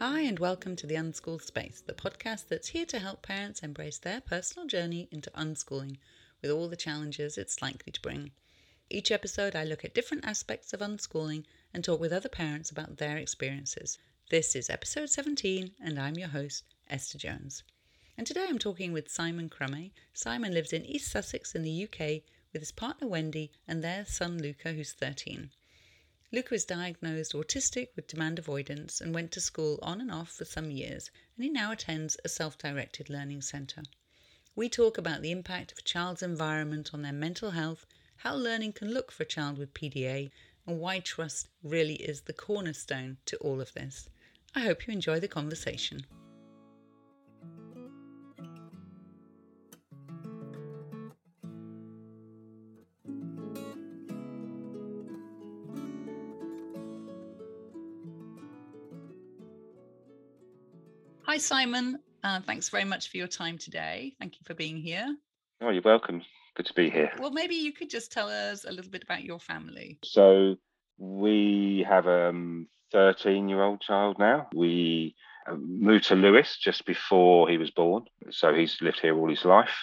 Hi, and welcome to the Unschool Space, the podcast that's here to help parents embrace their personal journey into unschooling with all the challenges it's likely to bring. Each episode, I look at different aspects of unschooling and talk with other parents about their experiences. This is episode 17, and I'm your host, Esther Jones. And today I'm talking with Simon Crummay. Simon lives in East Sussex in the UK with his partner Wendy and their son Luca, who's 13. Luca was diagnosed autistic with demand avoidance and went to school on and off for some years, and he now attends a self directed learning centre. We talk about the impact of a child's environment on their mental health, how learning can look for a child with PDA, and why trust really is the cornerstone to all of this. I hope you enjoy the conversation. Hi, Simon. Uh, thanks very much for your time today. Thank you for being here. Oh, you're welcome. Good to be here. Well, maybe you could just tell us a little bit about your family. So, we have a 13 year old child now. We uh, moved to Lewes just before he was born. So, he's lived here all his life.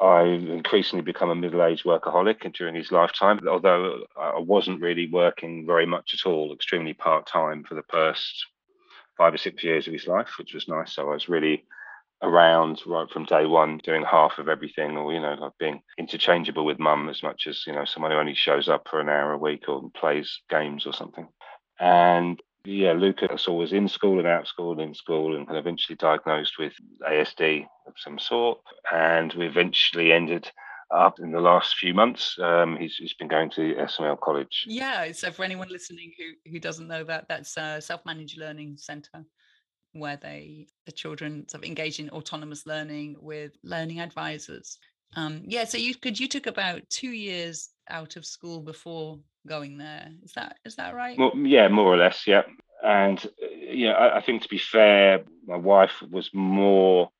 I've increasingly become a middle aged workaholic during his lifetime, although I wasn't really working very much at all, extremely part time for the first five or six years of his life, which was nice. So I was really around right from day one, doing half of everything, or you know, like being interchangeable with mum as much as you know someone who only shows up for an hour a week or plays games or something. And yeah, Lucas was in school and out school, and in school, and eventually diagnosed with ASD of some sort. And we eventually ended up in the last few months. Um, he's, he's been going to SML College. Yeah, so for anyone listening who, who doesn't know that, that's a self-managed learning centre where they the children sort of engage in autonomous learning with learning advisors. Um, yeah, so you could you took about two years out of school before going there. Is that is that right? Well, yeah, more or less, yeah. And uh, yeah, I, I think to be fair, my wife was more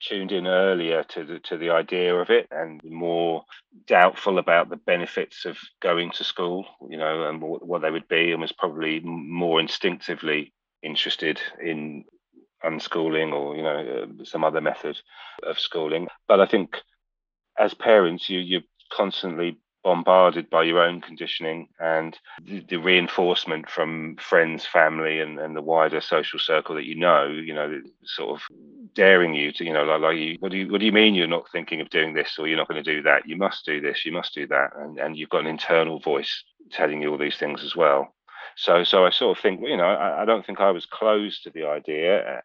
tuned in earlier to the to the idea of it and more doubtful about the benefits of going to school you know and what they would be and was probably more instinctively interested in unschooling or you know uh, some other method of schooling. But i think as parents you you're constantly bombarded by your own conditioning and the, the, reinforcement from friends, family, and, and the wider social circle that you know, you know, sort of daring you to, you know, like, like you, what do you, what do you mean you're not thinking of doing this or you're not going to do that? You must do this, you must do that, and and you've got an internal voice telling you all these things as well. So, so I sort of think, you know, I, I don't think I was closed to the idea uh,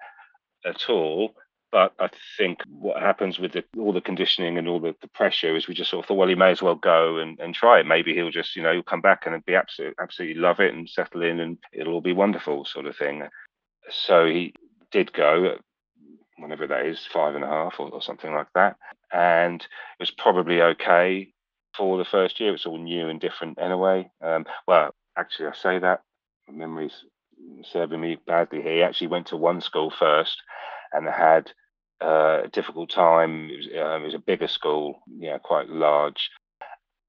at all but I think what happens with the, all the conditioning and all the, the pressure is we just sort of thought, well, he may as well go and, and try it. Maybe he'll just, you know, he'll come back and be absolutely, absolutely love it and settle in and it'll all be wonderful, sort of thing. So he did go, whenever that is, five and a half or, or something like that. And it was probably okay for the first year. It's all new and different anyway. Um, well, actually, I say that memories serving me badly here. He actually went to one school first and had uh, a difficult time. It was, um, it was, a bigger school, yeah, quite large,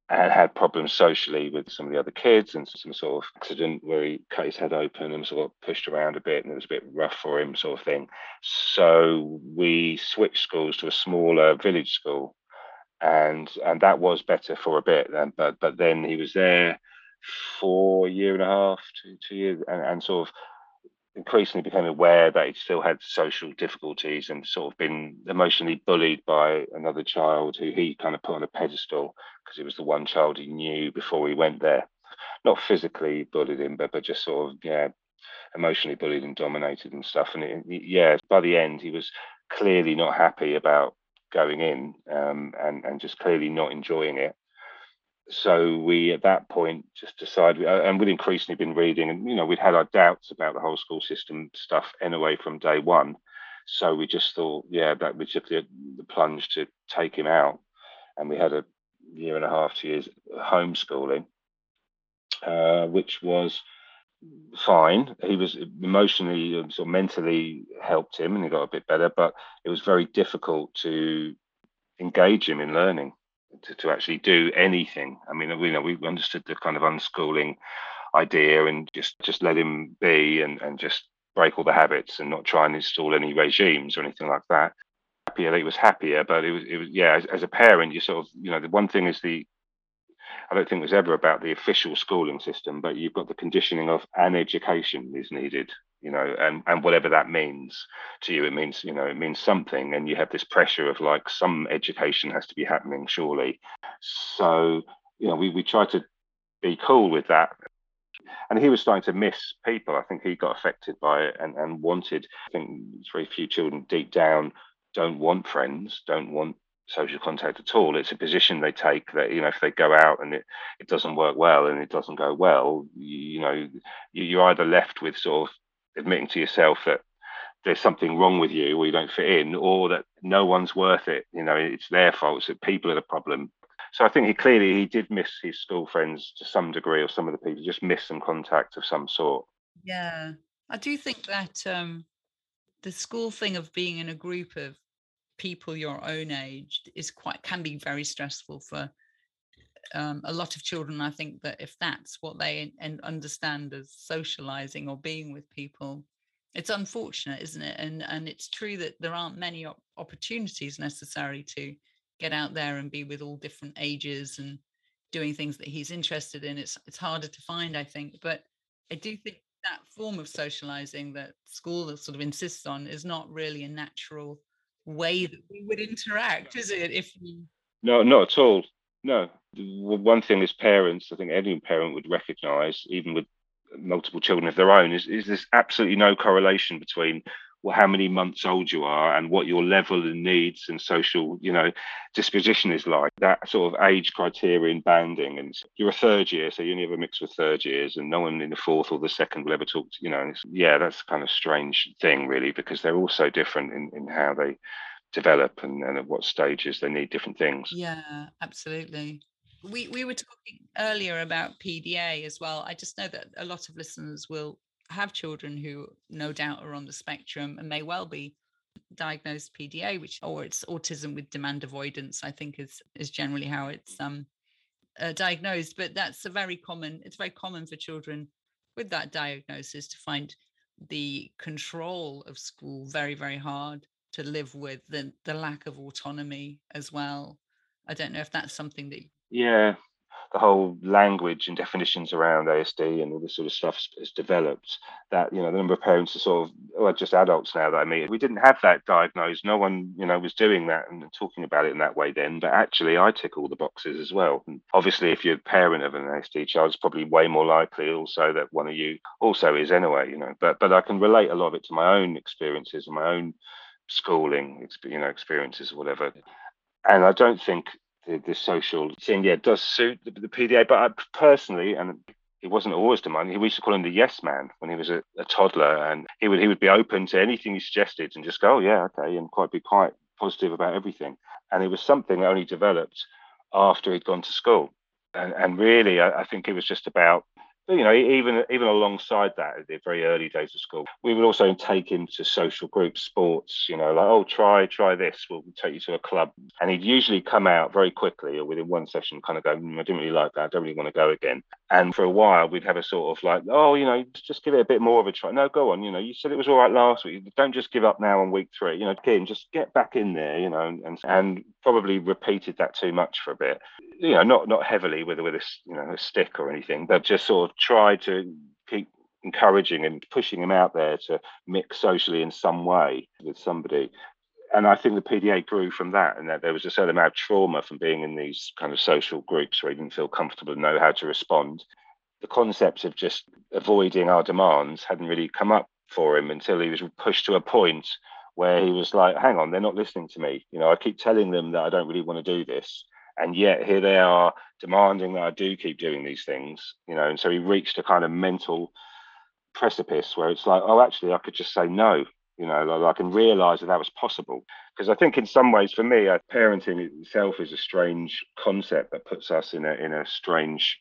and had problems socially with some of the other kids and some sort of accident where he cut his head open and sort of pushed around a bit and it was a bit rough for him, sort of thing. So we switched schools to a smaller village school, and and that was better for a bit. But but then he was there for a year and a half, two two years, and, and sort of increasingly became aware that he still had social difficulties and sort of been emotionally bullied by another child who he kind of put on a pedestal because he was the one child he knew before he went there. Not physically bullied him, but but just sort of yeah, emotionally bullied and dominated and stuff. And it, yeah, by the end, he was clearly not happy about going in um, and and just clearly not enjoying it so we at that point just decided uh, and we'd increasingly been reading and you know we'd had our doubts about the whole school system stuff anyway from day one. So we just thought yeah that we took the, the plunge to take him out. And we had a year and a half two years homeschooling uh, which was fine. He was emotionally and sort of mentally helped him and he got a bit better but it was very difficult to engage him in learning to, to actually do anything. I mean, we you know we understood the kind of unschooling idea and just just let him be and and just break all the habits and not try and install any regimes or anything like that. Happier, he was happier, but it was, it was yeah. As, as a parent, you sort of, you know, the one thing is the I don't think it was ever about the official schooling system, but you've got the conditioning of an education is needed, you know, and, and whatever that means to you, it means, you know, it means something. And you have this pressure of like some education has to be happening, surely. So, you know, we, we try to be cool with that. And he was starting to miss people. I think he got affected by it and, and wanted, I think very few children deep down don't want friends, don't want social contact at all. It's a position they take that you know if they go out and it, it doesn't work well and it doesn't go well, you, you know you, are either left with sort of admitting to yourself that there's something wrong with you or you don't fit in, or that no one's worth it. You know it's their fault. That people are the problem. So I think he clearly he did miss his school friends to some degree, or some of the people just missed some contact of some sort. Yeah, I do think that um, the school thing of being in a group of people your own age is quite can be very stressful for um, a lot of children. I think that if that's what they and understand as socializing or being with people, it's unfortunate, isn't it? And and it's true that there aren't many opportunities necessary to get out there and be with all different ages and doing things that he's interested in. It's it's harder to find, I think. But I do think that form of socializing that school sort of insists on is not really a natural way that we would interact, is it? If you no, not at all. No. One thing as parents, I think any parent would recognise, even with multiple children of their own, is, is there's absolutely no correlation between well, how many months old you are and what your level and needs and social, you know, disposition is like. That sort of age criterion banding. And you're a third year, so you only ever mix with third years, and no one in the fourth or the second will ever talk to, you know. yeah, that's kind of strange thing, really, because they're all so different in, in how they develop and, and at what stages they need different things. Yeah, absolutely. We we were talking earlier about PDA as well. I just know that a lot of listeners will have children who no doubt are on the spectrum and may well be diagnosed PDA, which or it's autism with demand avoidance, I think is is generally how it's um uh, diagnosed. But that's a very common. It's very common for children with that diagnosis to find the control of school very very hard to live with the the lack of autonomy as well. I don't know if that's something that yeah the whole language and definitions around ASD and all this sort of stuff has developed. That you know the number of parents are sort of well, just adults now that I meet. We didn't have that diagnosed. No one you know was doing that and talking about it in that way then. But actually, I tick all the boxes as well. And obviously, if you're a parent of an ASD child, it's probably way more likely also that one of you also is anyway. You know, but but I can relate a lot of it to my own experiences and my own schooling, you know, experiences or whatever. And I don't think the, the social thing, yeah, does suit the, the PDA. But I, personally, and he wasn't always the demanding. We used to call him the yes man when he was a, a, toddler, and he would he would be open to anything you suggested and just go, oh yeah, okay, and quite be quite positive about everything. And it was something that only developed after he'd gone to school. And, and really, I, I think it was just about you know, even even alongside that, at the very early days of school, we would also take him to social groups, sports. You know, like oh, try try this. We'll take you to a club, and he'd usually come out very quickly or within one session, kind of go, mm, I didn't really like that. I don't really want to go again. And for a while, we'd have a sort of like, oh, you know, just give it a bit more of a try. No, go on. You know, you said it was all right last week. Don't just give up now on week three. You know, again, just get back in there. You know, and and probably repeated that too much for a bit. You know, not not heavily with with a you know a stick or anything, but just sort of tried to keep encouraging and pushing him out there to mix socially in some way with somebody. And I think the PDA grew from that, and that there was a certain amount of trauma from being in these kind of social groups where he didn't feel comfortable and know how to respond. The concepts of just avoiding our demands hadn't really come up for him until he was pushed to a point where he was like, hang on, they're not listening to me. You know, I keep telling them that I don't really want to do this and yet here they are demanding that I do keep doing these things, you know. And so he reached a kind of mental precipice where it's like, oh, actually, I could just say no, you know, like I can realize that that was possible. Because I think in some ways, for me, uh, parenting itself is a strange concept that puts us in a in a strange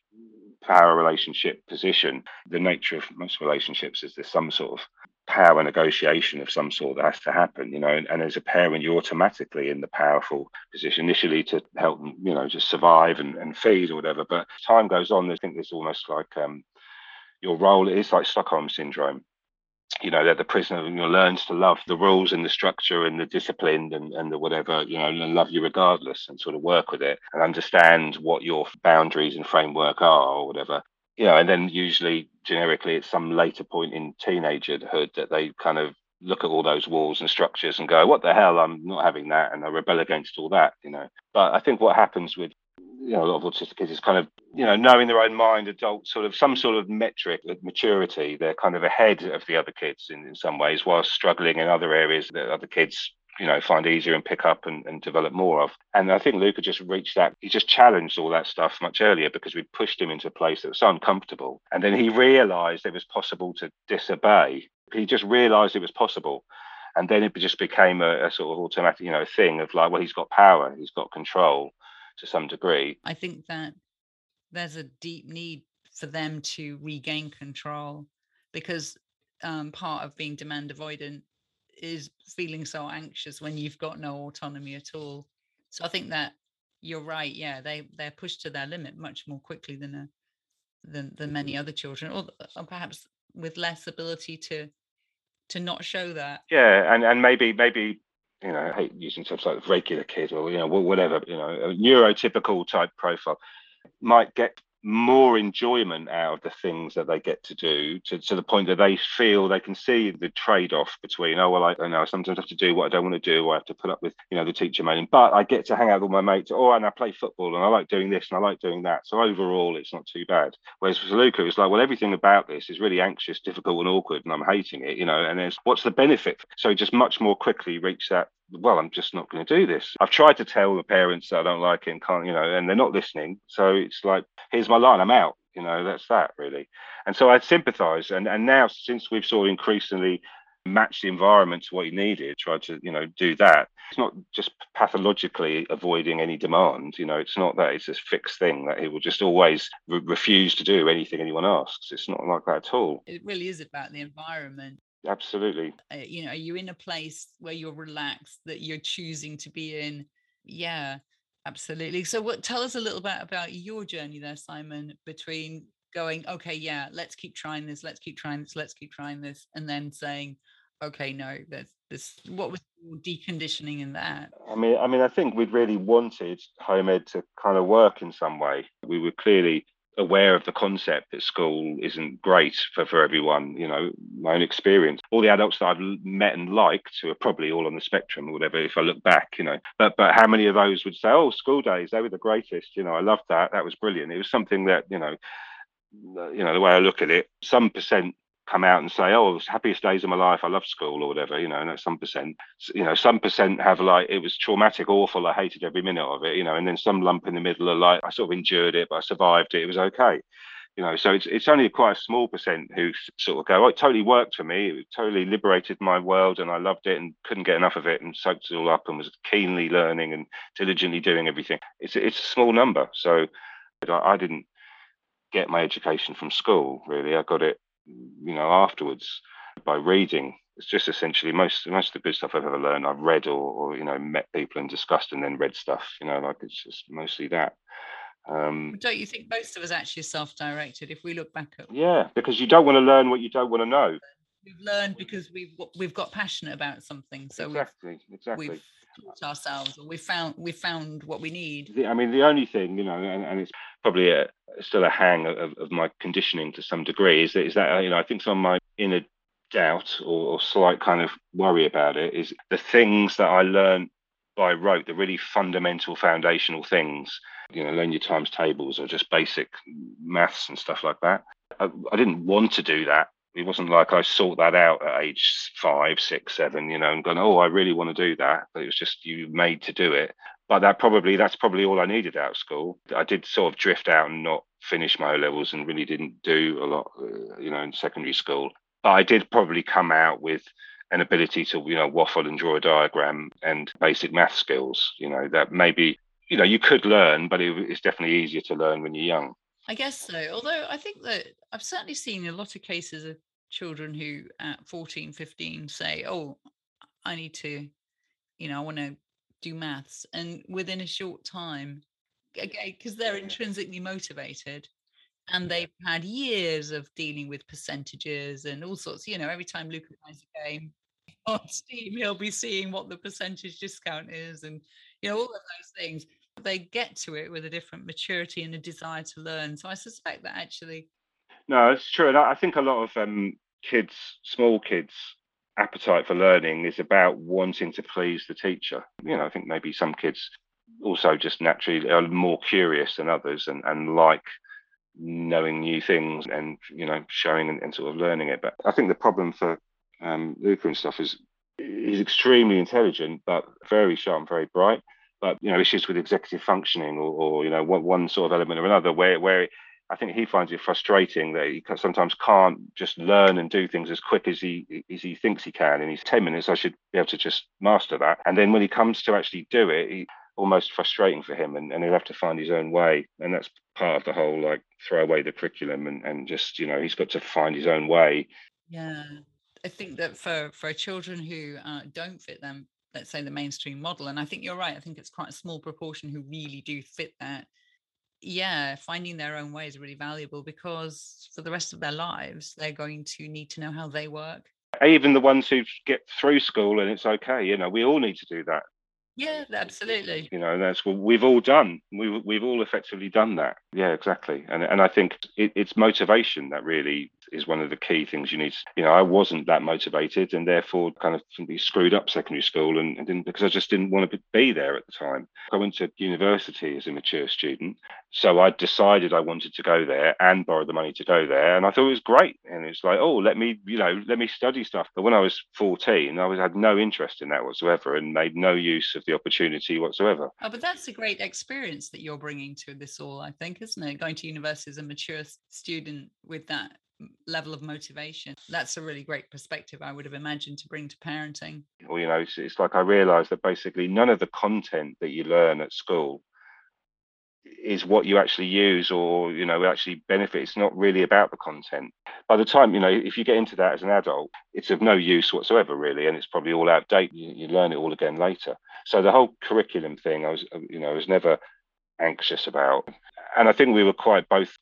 power relationship position. The nature of most relationships is there's some sort of power negotiation of some sort that has to happen, you know. And, and, as a parent, you're automatically in the powerful position initially to help them, you know, just survive and, and feed or whatever. But time goes on, I think there's almost like um, your role is like Stockholm syndrome. you know that the prisoner you know, learns to love the rules and the structure and the discipline and, and the whatever you know and love you regardless and sort of work with it and understand what your boundaries and framework are or whatever know and then usually generically at some later point in teenagerhood that they kind of look at all those walls and structures and go what the hell i'm not having that and i rebel against all that you know but i think what happens with you know, a lot of autistic kids is kind of, you know, knowing their own mind, adult sort of some sort of metric of maturity. They're kind of ahead of the other kids in, in some ways, while struggling in other areas that other kids, you know, find easier and pick up and, and develop more of. And I think Luca just reached that. He just challenged all that stuff much earlier because we pushed him into a place that was uncomfortable. And then he realized it was possible to disobey. He just realized it was possible and then it just became a, a, sort of automatic, you know, thing of like, well, he's got power, he's got control, to some degree. I think that there's a deep need for them to regain control because um, part of being demand avoidant is feeling so anxious when you've got no autonomy at all. So I think that you're right. Yeah, they they're pushed to their limit much more quickly than a than than many mm-hmm. other children, or, or uh, perhaps with less ability to to not show that. Yeah, and and maybe maybe you know, I hate using terms like regular kid or, you know, whatever, you know, a neurotypical type profile might get more enjoyment out of the things that they get to do to, to the point that they feel they can see the trade-off between oh well I, know I sometimes have to do what I don't want to do or I have to put up with you know the teacher mailing but I get to hang out with my mates oh and I play football and I like doing this and I like doing that. So overall it's not too bad. Whereas for Luca it's like well everything about this is really anxious difficult and awkward and I'm hating it you know and there's what's the benefit? So just much more quickly reach that well, I'm just not going to do this. I've tried to tell the parents that I don't like and can't, you know, and they're not listening. So it's like, here's my line, I'm out. You know, that's that really. And so I sympathise. And and now since we've sort of increasingly matched the environment to what he needed, tried to, you know, do that. It's not just pathologically avoiding any demand. You know, it's not that it's a fixed thing that he will just always re- refuse to do anything anyone asks. It's not like that at all. It really is about the environment absolutely. Uh, you know are you in a place where you're relaxed that you're choosing to be in? Yeah absolutely. So what tell us a little bit about your journey there simon between going okay yeah let's keep trying this let's keep trying this let's keep trying this and then saying okay no there's this what was deconditioning in that? I mean i mean i think we'd really wanted home ed to kind of work in some way. We were clearly aware of the concept that school isn't great for, for everyone. You know, my own experience. All the adults that I've met and liked, who are probably all on the spectrum or whatever, if I look back, you know, but but how many of those would say, "Oh, school days, they were the greatest." You know, I loved that. That was brilliant. It was something that you know, you know, the way I look at it, some percent come out and say, "Oh, it was happiest days of my life. I love school or whatever." You know, and some percent. You know, some percent have like it was traumatic, awful. I hated every minute of it. You know, and then some lump in the middle are like, I sort of endured it, but I survived it. It was okay. You know, so it's it's only quite a small percent who sort of go, "Oh, it totally worked for me. It totally liberated my world, and I loved it, and couldn't get enough of it, and soaked it all up, and was keenly learning and diligently doing everything." It's it's a small number, so I, I didn't get my education from school. Really, I got it you know, afterwards by reading. It's just essentially most most of the good stuff I've ever learned. I've read or, or you know met people and discussed and then read stuff. You know, like it's just mostly that. Um, don't you think most of us actually self-directed? If we look back at yeah, because you don't want to learn what you don't want to know. We've learned because we've we've got passionate about something. So exactly, we've, exactly. We've ourselves, or we found we found what we need. I mean, the only thing you know, and, and it's probably a, still a hang of, of my conditioning to some degree is that is that you know I think some of my inner doubt or, or slight kind of worry about it is the things that I learned by rote, the really fundamental foundational things, you know, learn your times tables or just basic maths and stuff like that. I, I, didn't want to do that. It wasn't like I sought that out at age five, six, seven, you know, and gone, oh, I really want to do that. But it was just you made to do it but that probably that's probably all I needed out of school. I did sort of drift out and not finish my O levels and really didn't do a lot, uh, you know, in secondary school. But I did probably come out with an ability to, you know, waffle and draw a diagram and basic math skills. You know that maybe you know you could learn, but it, it's definitely easier to learn when you're young. I guess so. Although I think that I've certainly seen a lot of cases of children who at 14, 15 say, "Oh, I need to, you know, I want to do maths and within a short time again because they're intrinsically motivated and they've had years of dealing with percentages and all sorts. You know, every time Luca buys a game on Steam, he'll be seeing what the percentage discount is, and you know all of those things. They get to it with a different maturity and a desire to learn. So I suspect that actually. No, it's true, and I think a lot of um, kids, small kids, appetite for learning is about wanting to please the teacher. You know, I think maybe some kids also just naturally are more curious than others and, and like knowing new things and you know showing and, and sort of learning it. But I think the problem for um, Luca and stuff is he's extremely intelligent, but very sharp, very bright. You know issues with executive functioning or, or you know one, one sort of element or another where where I think he finds it frustrating that he sometimes can't just learn and do things as quick as he as he thinks he can. In his ten minutes, I should be able to just master that. And then when he comes to actually do it, he, almost frustrating for him, and, and he'll have to find his own way. And that's part of the whole like throw away the curriculum and and just you know he's got to find his own way. Yeah, I think that for for children who uh, don't fit them, let's say the mainstream model, and I think you're right. I think it's quite a small proportion who really do fit that yeah, finding their own way is really valuable because for the rest of their lives, they're going to need to know how they work. Even the ones who get through school and it's okay, you know, we all need to do that. Yeah, absolutely. You know, that's what we've all done. We've we've all effectively done that. Yeah, exactly. And and I think it, it's motivation that really is one of the key things you need. You know, I wasn't that motivated, and therefore kind of screwed up secondary school, and, and didn't because I just didn't want to be there at the time. I went to university as a mature student, so I decided I wanted to go there and borrow the money to go there, and I thought it was great. And it's like, oh, let me, you know, let me study stuff. But when I was 14, I was had no interest in that whatsoever, and made no use of the opportunity whatsoever. Oh, but that's a great experience that you're bringing to this all, I think, isn't it? Going to university as a mature student with that level of motivation. That's a really great perspective, I would have imagined, to bring to parenting. Well, you know, it's, it's like I realized that basically none of the content that you learn at school is what you actually use or you know actually benefit. It's not really about the content. By the time you know if you get into that as an adult it's of no use whatsoever really and it's probably all out date. You, you learn it all again later. So the whole curriculum thing i was you know I was never anxious about. And i think we were quite both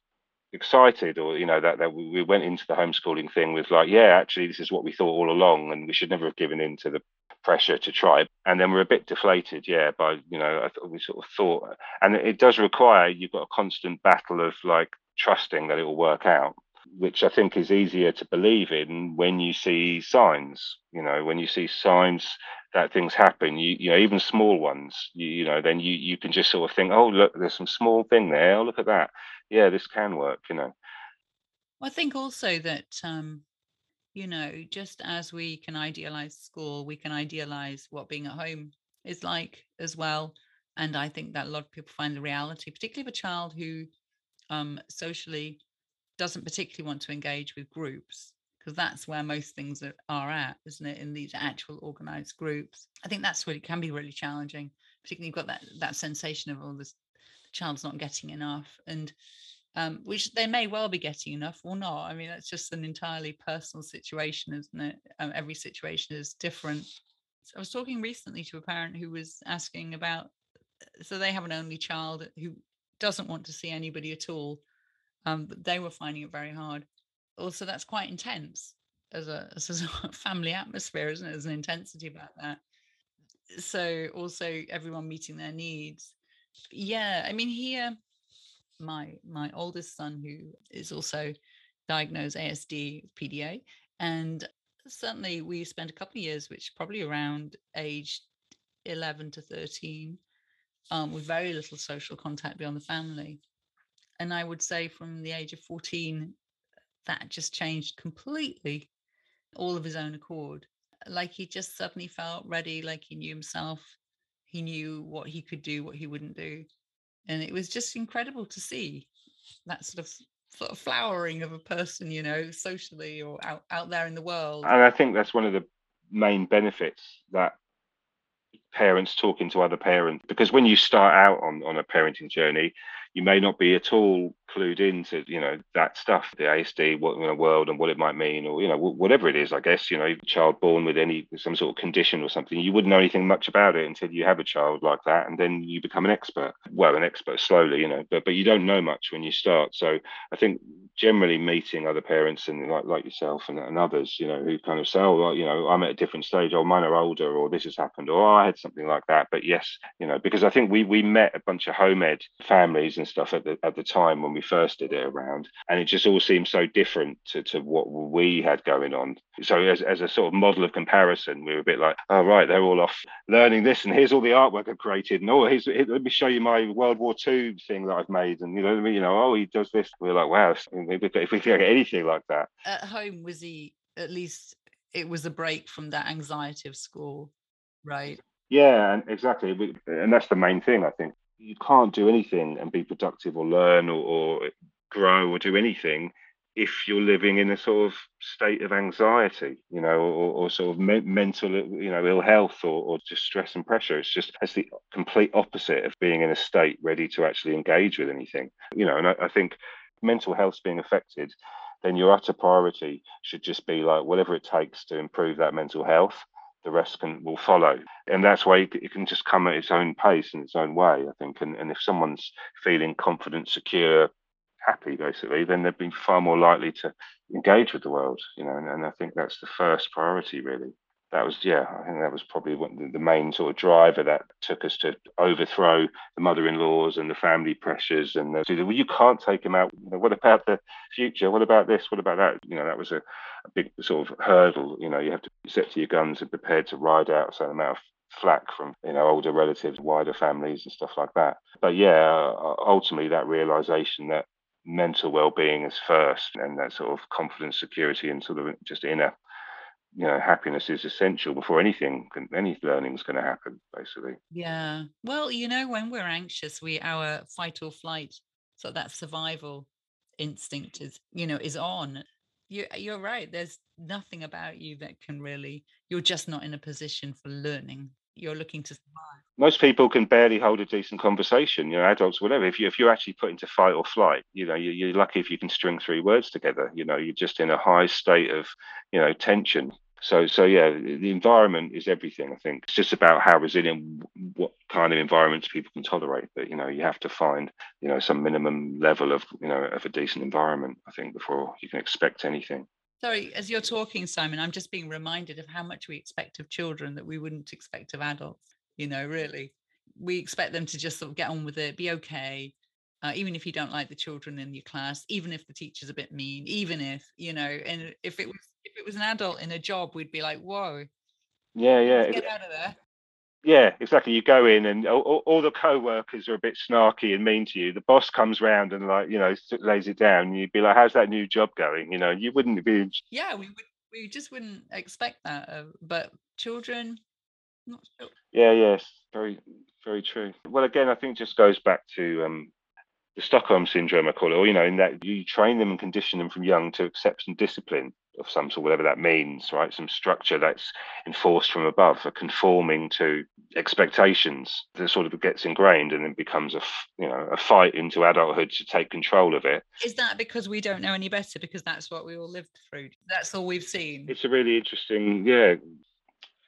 excited or you know that, that we went into the homeschooling thing with like yeah actually this is what we thought all along and we should never have given in to the pressure to try. And then we're a bit deflated yeah by you know we sort of thought and it does require you've got a constant battle of like trusting that it will work out which I think is easier to believe in when you see signs you know when you see signs that things happen you you know even small ones you, you know then you you can just sort of think oh look there's some small thing there oh look at that yeah, this can work, you know. I think also that, um, you know, just as we can idealize school, we can idealize what being at home is like as well. And I think that a lot of people find the reality, particularly of a child who um, socially doesn't particularly want to engage with groups, because that's where most things are, at, isn't it? In these actual organized groups. I think that's what it can be really challenging, particularly you've got that that sensation of all oh, this child's not getting enough. And um, which they may well be getting enough or not. I mean, that's just an entirely personal situation, isn't it? Um, every situation is different. So I was talking recently to a parent who was asking about, so they have an only child who doesn't want to see anybody at all, um, but they were finding it very hard. Also, that's quite intense as a, as a family atmosphere, isn't it? There's an intensity about that. So also everyone meeting their needs. Yeah, I mean here my my oldest son who is also diagnosed ASD PDA and certainly we spent a couple of years which probably around age 11 to 13 um, with very little social contact beyond the family and i would say from the age of 14 that just changed completely all of his own accord. Like he just suddenly felt ready like he knew himself he knew what he could do what he wouldn't do and it was just incredible to see that sort of flowering of a person you know socially or out, out there in the world. And i think that's one of the main benefits that parents talking to other parents because when you start out on, on a parenting journey you may not be at all clued into you know that stuff the asd what in the world and what it might mean or you know whatever it is i guess you know child born with any some sort of condition or something you wouldn't know anything much about it until you have a child like that and then you become an expert. Well an expert slowly you know but but you don't know much when you start. So i think generally meeting other parents and like like yourself and, and others you know who kind of say oh well, you know i'm at a different stage. Or mine are older or this has happened or oh, i had something like that. But yes you know because i think we we met a bunch of home ed families and stuff at the at the time when we first did it around. And it just all seemed so different to, to what we had going on. So as, as a sort of model of comparison we were a bit like oh right they're all off learning this and here's all the artwork i've created and oh here's, here, let me show you my world war ii thing that i've made and you know you know oh he does this. We're like wow if we could get anything like that. At home was he at least it was a break from that anxiety of school right? Yeah and exactly and that's the main thing i think you can't do anything and be productive or learn or, or grow or do anything if you're living in a sort of state of anxiety, you know, or, or sort of me- mental, you know, ill health or, or just stress and pressure. It's just it's the complete opposite of being in a state ready to actually engage with anything, you know. And I, I think mental health's being affected, then your utter priority should just be like whatever it takes to improve that mental health the rest can will follow. And that's why it can just come at its own pace and its own way, I think. And, and if someone's feeling confident, secure, happy, basically, then they'd be far more likely to engage with the world, you know. And, and I think that's the first priority, really that was yeah i think that was probably one, the main sort of driver that took us to overthrow the mother-in-laws and the family pressures and the, well you can't take him out. What about the future? What about this? What about that? You know that was a, a big sort of hurdle. You know you have to set to your guns and prepared to ride out a certain amount of flack from you know older relatives wider families and stuff like that. But yeah ultimately that realization that mental well-being is first and that sort of confidence security and sort of just inner you know happiness is essential before anything any learning is going to happen basically. Yeah. Well you know when we're anxious we our fight or flight so that survival instinct is you know is on. You you're right there's nothing about you that can really you're just not in a position for learning. You're looking to survive. Most people can barely hold a decent conversation you know adults whatever. If you if you're actually put into fight or flight you know you, are lucky if you can string three words together you know you're just in a high state of you know tension so, so yeah, the environment is everything. I think it's just about how resilient, what kind of environments people can tolerate. But you know, you have to find you know some minimum level of you know of a decent environment. I think before you can expect anything. Sorry, as you're talking, Simon, I'm just being reminded of how much we expect of children that we wouldn't expect of adults. You know, really, we expect them to just sort of get on with it, be okay, uh, even if you don't like the children in your class, even if the teacher's a bit mean, even if you know, and if it was if it was an adult in a job, we'd be like, whoa. Yeah, yeah. Get out of there. Yeah, exactly. You go in and all, all, the co-workers are a bit snarky and mean to you. The boss comes round and like, you know, lays it down. And you'd be like, how's that new job going? You know, you wouldn't be. Yeah, we would. We just wouldn't expect that. Uh, but children, not sure. Yeah, yes, very, very true. Well, again, I think just goes back to um, the Stockholm syndrome, I call it, or, you know, in that you train them and condition them from young to accept some discipline of some sort, whatever that means, right? Some structure that's enforced from above, for conforming to expectations that sort of gets ingrained and then becomes a, you know, a fight into adulthood to take control of it. Is that because we don't know any better? Because that's what we all lived through. That's all we've seen. It's a really interesting, yeah.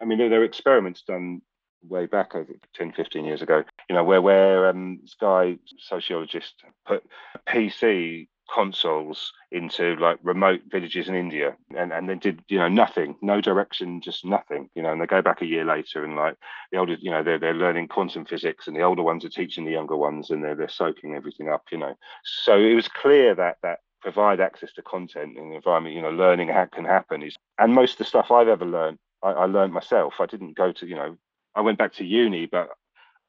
I mean, there, there are experiments done way back over 10 15 years ago you know where where um guy sociologist put pc consoles into like remote villages in India and, and then did, you know, nothing, no direction, just nothing, you know, and they go back a year later and like the older, you know, they're, they're learning quantum physics and the older ones are teaching the younger ones and they're, they're soaking everything up, you know. So it was clear that that provide access to content in the environment, you know, learning how can happen is, and most of the stuff I've ever learned, I, I learned myself. I didn't go to, you know, I went back to uni, but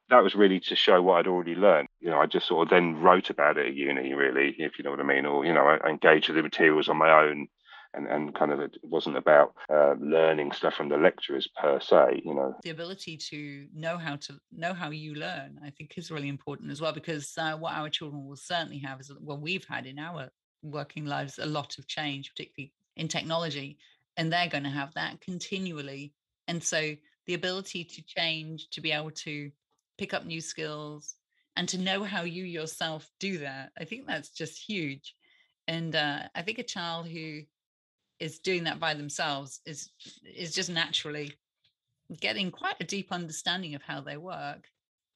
that was really to show what I'd already learned. You know, I just sort of then wrote about it at uni, really, if you know what I mean, or you know, I, engaged with the materials on my own, and and kind of it wasn't about uh, learning stuff from the lecturers per se. You know, the ability to know how to know how you learn, I think, is really important as well, because uh, what our children will certainly have is well, we've had in our working lives a lot of change, particularly in technology, and they're going to have that continually, and so the ability to change, to be able to pick up new skills and to know how you yourself do that i think that's just huge and uh, i think a child who is doing that by themselves is is just naturally getting quite a deep understanding of how they work.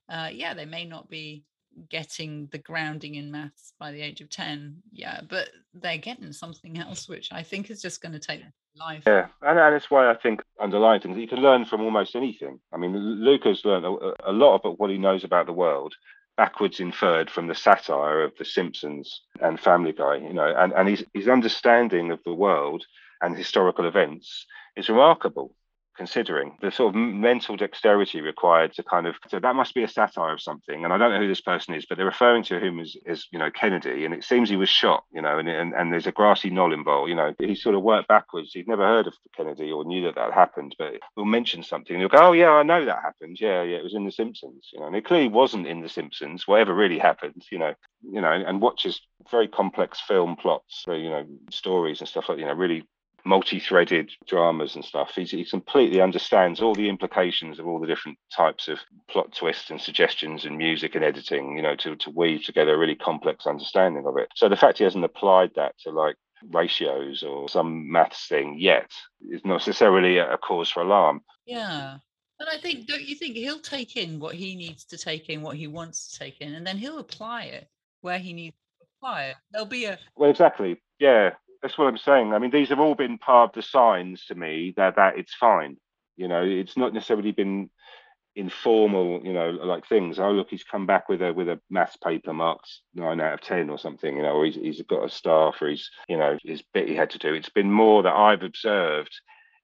Uh, yeah they may not be getting the grounding in maths by the age of 10 yeah but they're getting something else which i think is just going to take life. Yeah and, and it's why i think underlying things you can learn from almost anything. I mean luca's learned a, a lot of what he knows about the world backwards inferred from the satire of The Simpsons and Family Guy, you know, and, and his, his understanding of the world and historical events is remarkable considering the sort of mental dexterity required to kind of so that must be a satire of something and i don't know who this person is but they're referring to him as, as you know kennedy and it seems he was shot you know and, and, and there's a grassy knoll involved you know he sort of worked backwards he'd never heard of kennedy or knew that that happened but we'll mention something and he'll go oh yeah i know that happened yeah yeah it was in the simpsons you know and it clearly wasn't in the simpsons whatever really happened you know you know and, watches very complex film plots so you know stories and stuff like you know really multi-threaded dramas and stuff. He's, he completely understands all the implications of all the different types of plot twists and suggestions and music and editing, you know, to, to weave together a really complex understanding of it. So the fact he hasn't applied that to like ratios or some maths thing yet is not necessarily a cause for alarm. Yeah. But I think, don't you think he'll take in what he needs to take in, what he wants to take in, and then he'll apply it where he needs to apply it. There'll be a. Well, exactly. Yeah that's what I'm saying. I mean, these have all been part of the signs to me that that it's fine. You know, it's not necessarily been informal, you know, like things. Oh, look, he's come back with a with a maths paper marks nine out of ten or something, you know, or he's he's got a star for his, you know, his bit he had to do. It's been more that I've observed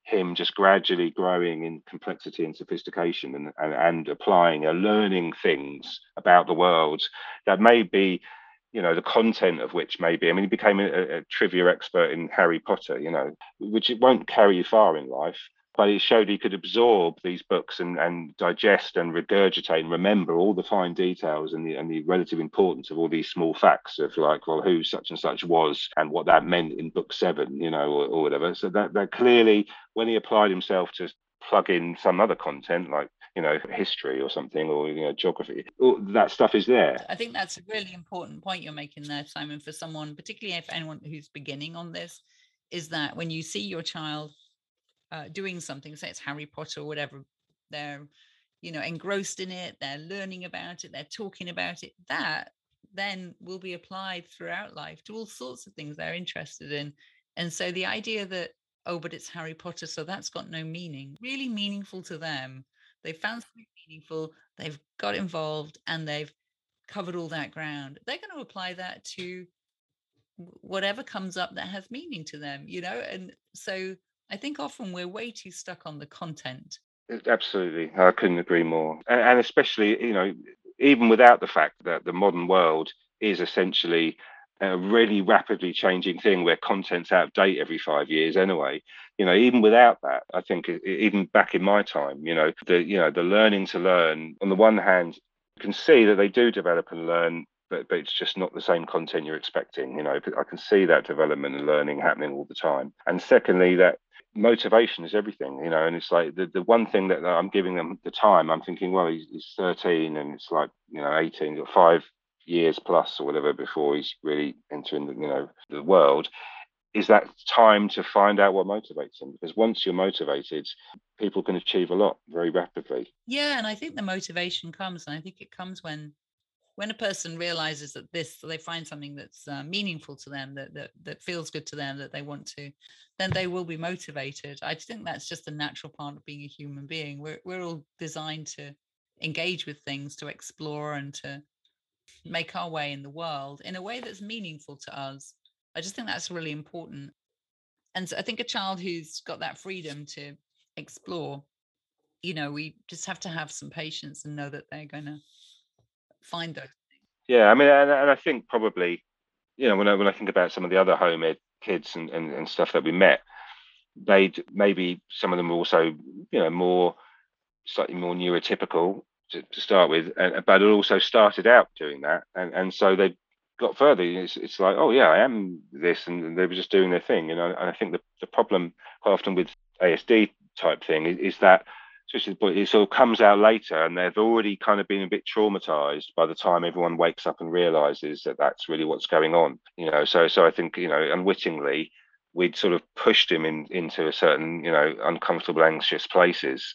him just gradually growing in complexity and sophistication and, and, and applying and learning things about the world that may be you know the content of which maybe i mean he became a, a, trivia expert in harry potter you know which it won't carry you far in life but it showed he could absorb these books and, and digest and regurgitate and remember all the fine details and the, and the relative importance of all these small facts of like well who such and such was and what that meant in book seven you know or, or whatever. So that, that clearly when he applied himself to plug in some other content like you know history or something or you know geography all that stuff is there. I think that's a really important point you're making there simon for someone particularly if anyone who's beginning on this is that when you see your child uh, doing something say it's harry potter or whatever they're you know engrossed in it they're learning about it they're talking about it that then will be applied throughout life to all sorts of things they're interested in. And so the idea that oh but it's harry potter so that's got no meaning really meaningful to them they found something meaningful, they've got involved, and they've covered all that ground. They're going to apply that to whatever comes up that has meaning to them, you know? And so I think often we're way too stuck on the content. Absolutely. I couldn't agree more. And, and especially, you know, even without the fact that the modern world is essentially a really rapidly changing thing where content's out of date every five years anyway. You know even without that i think even back in my time you know the you know the learning to learn on the one hand you can see that they do develop and learn but, but it's just not the same content you're expecting you know i can see that development and learning happening all the time. And secondly that motivation is everything you know and it's like the, the one thing that i'm giving them the time i'm thinking well he's, he's 13 and it's like you know 18 or five years plus or whatever before he's really entering the, you know the world is that time to find out what motivates him? Because once you're motivated people can achieve a lot very rapidly. Yeah and i think the motivation comes and i think it comes when when a person realizes that this they find something that's uh, meaningful to them that, that that feels good to them that they want to then they will be motivated. I think that's just a natural part of being a human being. We're, we're all designed to engage with things to explore and to make our way in the world in a way that's meaningful to us. I just think that's really important. And so I think a child who's got that freedom to explore, you know, we just have to have some patience and know that they're going to find those things. Yeah, I mean, and, and I think probably, you know, when I when I think about some of the other home ed kids and, and, and stuff that we met, they'd maybe some of them were also, you know, more slightly more neurotypical to, to start with, and, but it also started out doing that, and and so they got further. It's, it's like, oh yeah, I am this, and they were just doing their thing, you know. And I think the, the problem quite often with ASD type thing is, is that but it sort of comes out later and they've already kind of been a bit traumatized by the time everyone wakes up and realizes that that's really what's going on you know so so i think you know unwittingly we'd sort of pushed him in, into a certain you know uncomfortable anxious places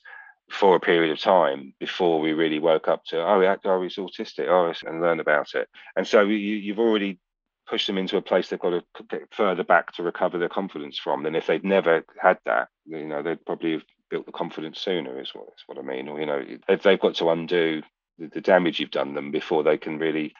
for a period of time before we really woke up to oh, yeah, oh he's autistic oh and learn about it. And so you, you've already pushed them into a place they've got to get further back to recover their confidence from than if they'd never had that. You know they'd probably have built the confidence sooner is what is what I mean. Or you know they've, they've got to undo the, the damage you've done them before they can really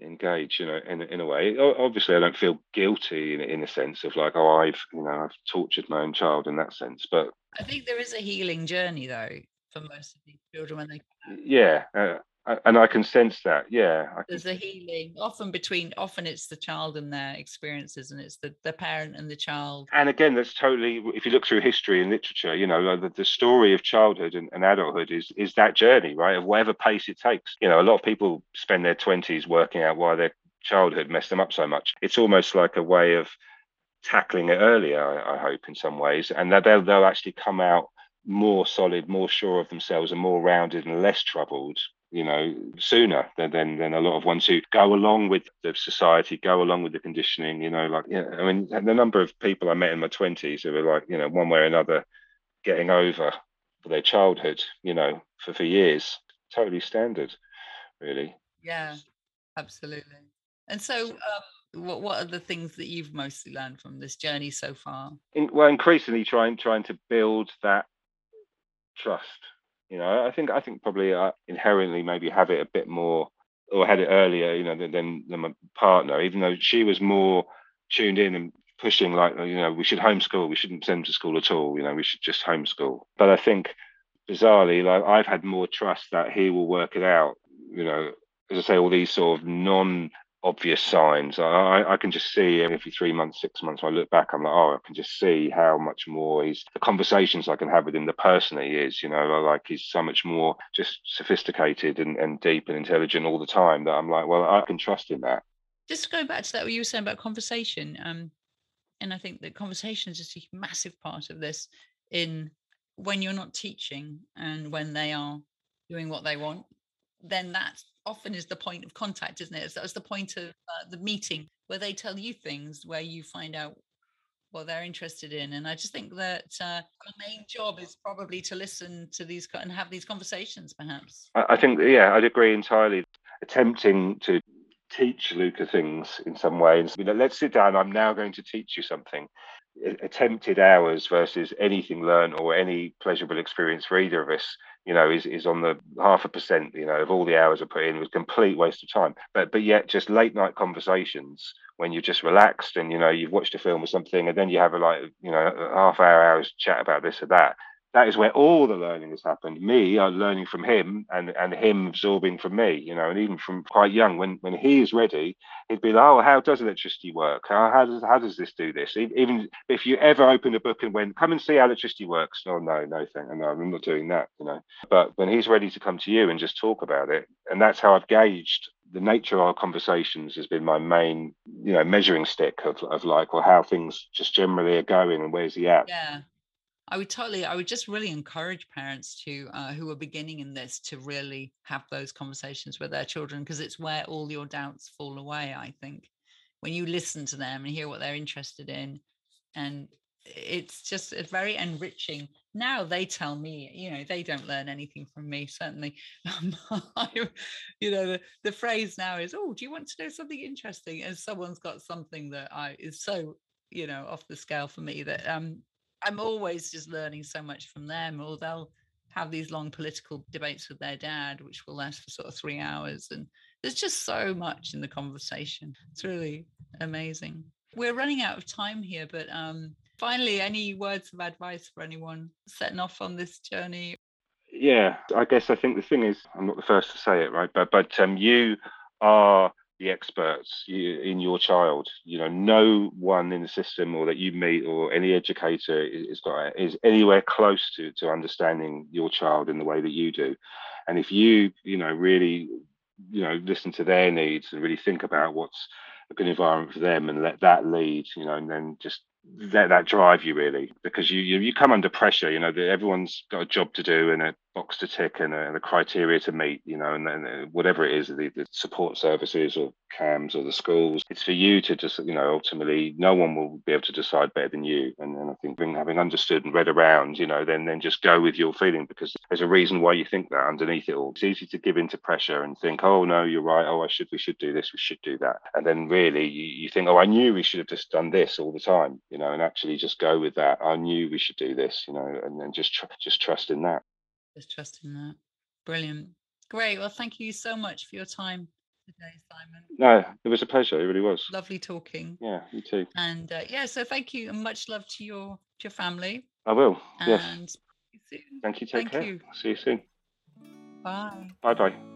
engage you know in, in a way. Obviously i don't feel guilty in, in a sense of like oh i've you know i've tortured my own child in that sense but i think there is a healing journey though for most of these children when they come yeah uh, and I can sense that. Yeah, there's a healing often between. Often it's the child and their experiences, and it's the the parent and the child. And again, that's totally. If you look through history and literature, you know the, the story of childhood and, and adulthood is is that journey, right? Of whatever pace it takes. You know, a lot of people spend their twenties working out why their childhood messed them up so much. It's almost like a way of tackling it earlier. I, I hope in some ways, and that they'll they'll actually come out more solid, more sure of themselves, and more rounded and less troubled you know, sooner than, than, than a lot of ones who go along with the society, go along with the conditioning, you know, like, yeah, I mean, the number of people I met in my 20s who were like, you know, one way or another getting over their childhood, you know, for, for years, totally standard, really. Yeah, absolutely. And so, um, what what are the things that you've mostly learned from this journey so far? In, well, increasingly trying trying to build that trust you know, I think I think probably I uh, inherently maybe have it a bit more or had it earlier, you know, than, than my partner, even though she was more tuned in and pushing like, you know, we should homeschool, we shouldn't send to school at all, you know, we should just homeschool. But I think bizarrely, like I've had more trust that he will work it out, you know, as I say, all these sort of non obvious signs. I, I can just see every three months, six months, I look back, I'm like, oh, I can just see how much more he's the conversations I can have with him, the person he is, you know, like he's so much more just sophisticated and, and deep and intelligent all the time that I'm like, well, I can trust in that. Just to go back to that, what you were saying about conversation, um, and I think that conversation is just a massive part of this in when you're not teaching and when they are doing what they want, then that's often is the point of contact, isn't it? So that's the point of uh, the meeting where they tell you things where you find out what they're interested in. And I just think that uh, our main job is probably to listen to these and have these conversations, perhaps. I think, yeah, I'd agree entirely. Attempting to teach Luca things in some ways. You know, let's sit down. I'm now going to teach you something. Attempted hours versus anything learned or any pleasurable experience for either of us you know, is, is on the half a percent, you know, of all the hours I put in was complete waste of time. But but yet just late night conversations when you're just relaxed and you know you've watched a film or something and then you have a like you know a half hour hours chat about this or that that is where all the learning has happened. Me, I'm learning from him and, and him absorbing from me, you know, and even from quite young, when, when he is ready, he'd be like, oh, how does electricity work? How, how does how does this do this? Even if you ever open a book and went, come and see how electricity works. No, no, no, thank you. no, I'm not doing that, you know. But when he's ready to come to you and just talk about it, and that's how I've gauged the nature of our conversations has been my main, you know, measuring stick of, of like, well, how things just generally are going and where's he at. Yeah. I would totally, I would just really encourage parents to, uh, who are beginning in this, to really have those conversations with their children because it's where all your doubts fall away. I think when you listen to them and hear what they're interested in, and it's just very enriching. Now they tell me, you know, they don't learn anything from me. Certainly, you know, the, the phrase now is, "Oh, do you want to know something interesting?" And someone's got something that I is so, you know, off the scale for me that um I'm always just learning so much from them, or they'll have these long political debates with their dad, which will last for sort of three hours. And there's just so much in the conversation. It's really amazing. We're running out of time here, but um, finally, any words of advice for anyone setting off on this journey? Yeah, I guess I think the thing is, I'm not the first to say it, right? But but um, you are the experts in your child. You know, no one in the system or that you meet or any educator is got is anywhere close to to understanding your child in the way that you do. And if you, you know, really, you know, listen to their needs and really think about what's a good environment for them and let that lead, you know, and then just let that drive you really because you, you you come under pressure you know that everyone's got a job to do and a box to tick and and a criteria to meet you know and then uh, whatever it is the, the, support services or CAMHS or the schools it's for you to just you know ultimately no one will be able to decide better than you. And, and i think having understood and read around you know then then just go with your feeling because there's a reason why you think that underneath it all. It's easy to give into pressure and think oh no you're right. Oh i should we should do this. We should do that. And then really you, you think oh i knew we should have just done this all the time you know and actually just go with that. I knew we should do this you know and then just tr- just trust in that just trusting that. Brilliant. Great. Well, thank you so much for your time today, Simon. No, it was a pleasure. It really was. Lovely talking. Yeah, you too. And uh, yeah, so thank you and much love to your to your family. I will. And yes. See you thank you. Take thank care. You. See you soon. Bye. Bye bye.